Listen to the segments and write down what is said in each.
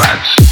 Rats.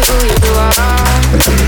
who you are.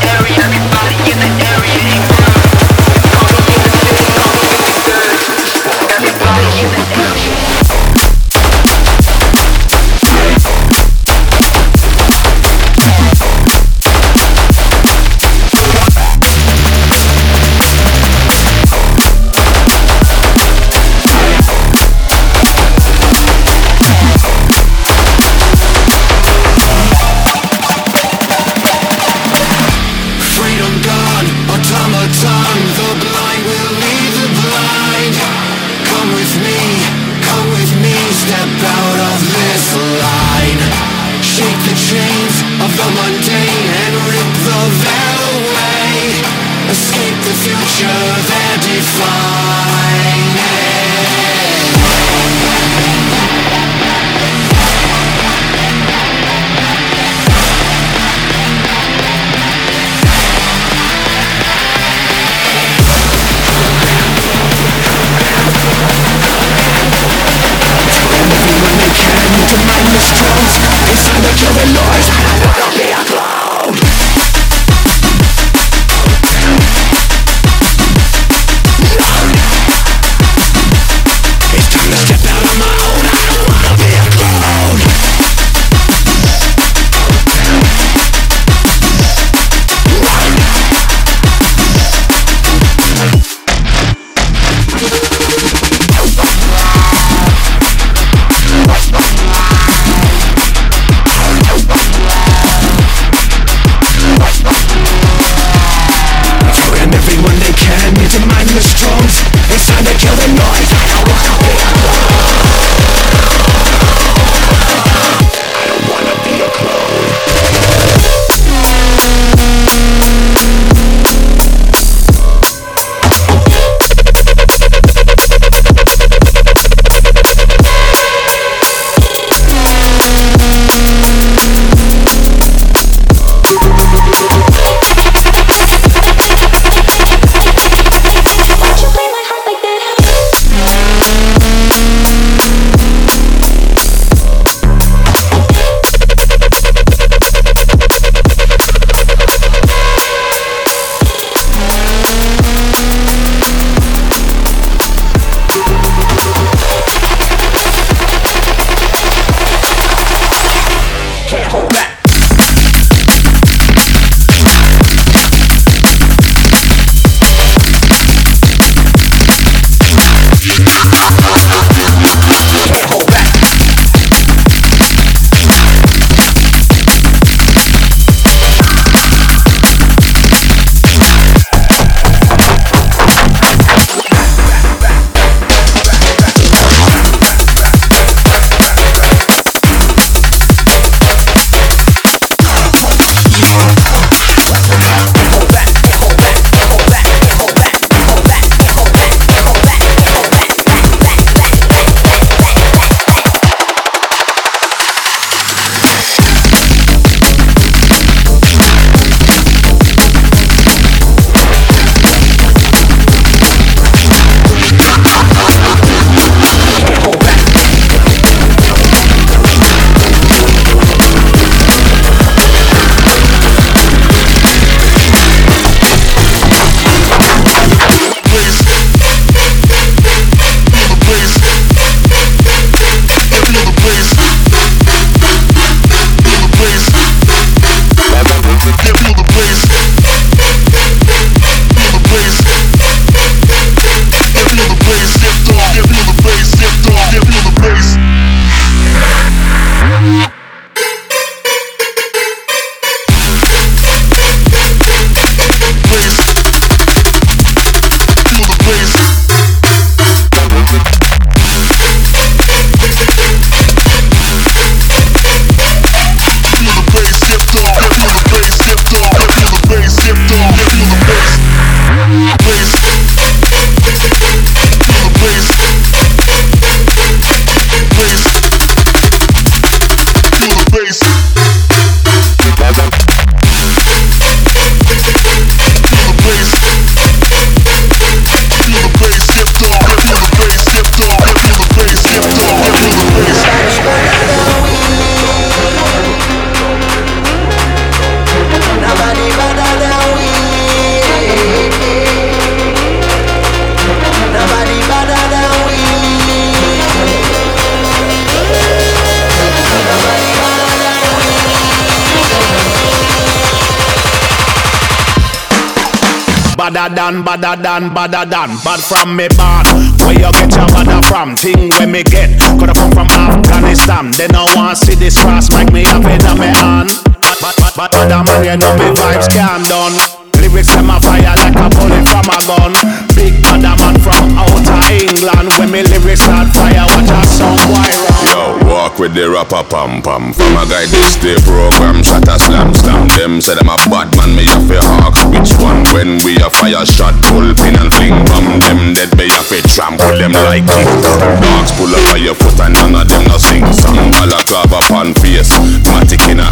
every Badder than, badder than, badder than Bad from me bad Where you get your badder from? Thing where me get Coulda come from Afghanistan They no want see this cross Make me have it on me hand But, but, but, other man you know me vibes can't done Lyrics them a fire like a bullet from a gun Big badder man from outer England When me lyrics start fire Watch a song why with the rapper pam pam. From a guy this day program, shot a slam slam. Them say them a bad man, me have a hawk. Which one? When we a fire shot, pull pin and fling bomb. Them dead, me have a trample them like king. Dogs pull up on your foot and none of them no sing song. Balaclava upon face, matic in a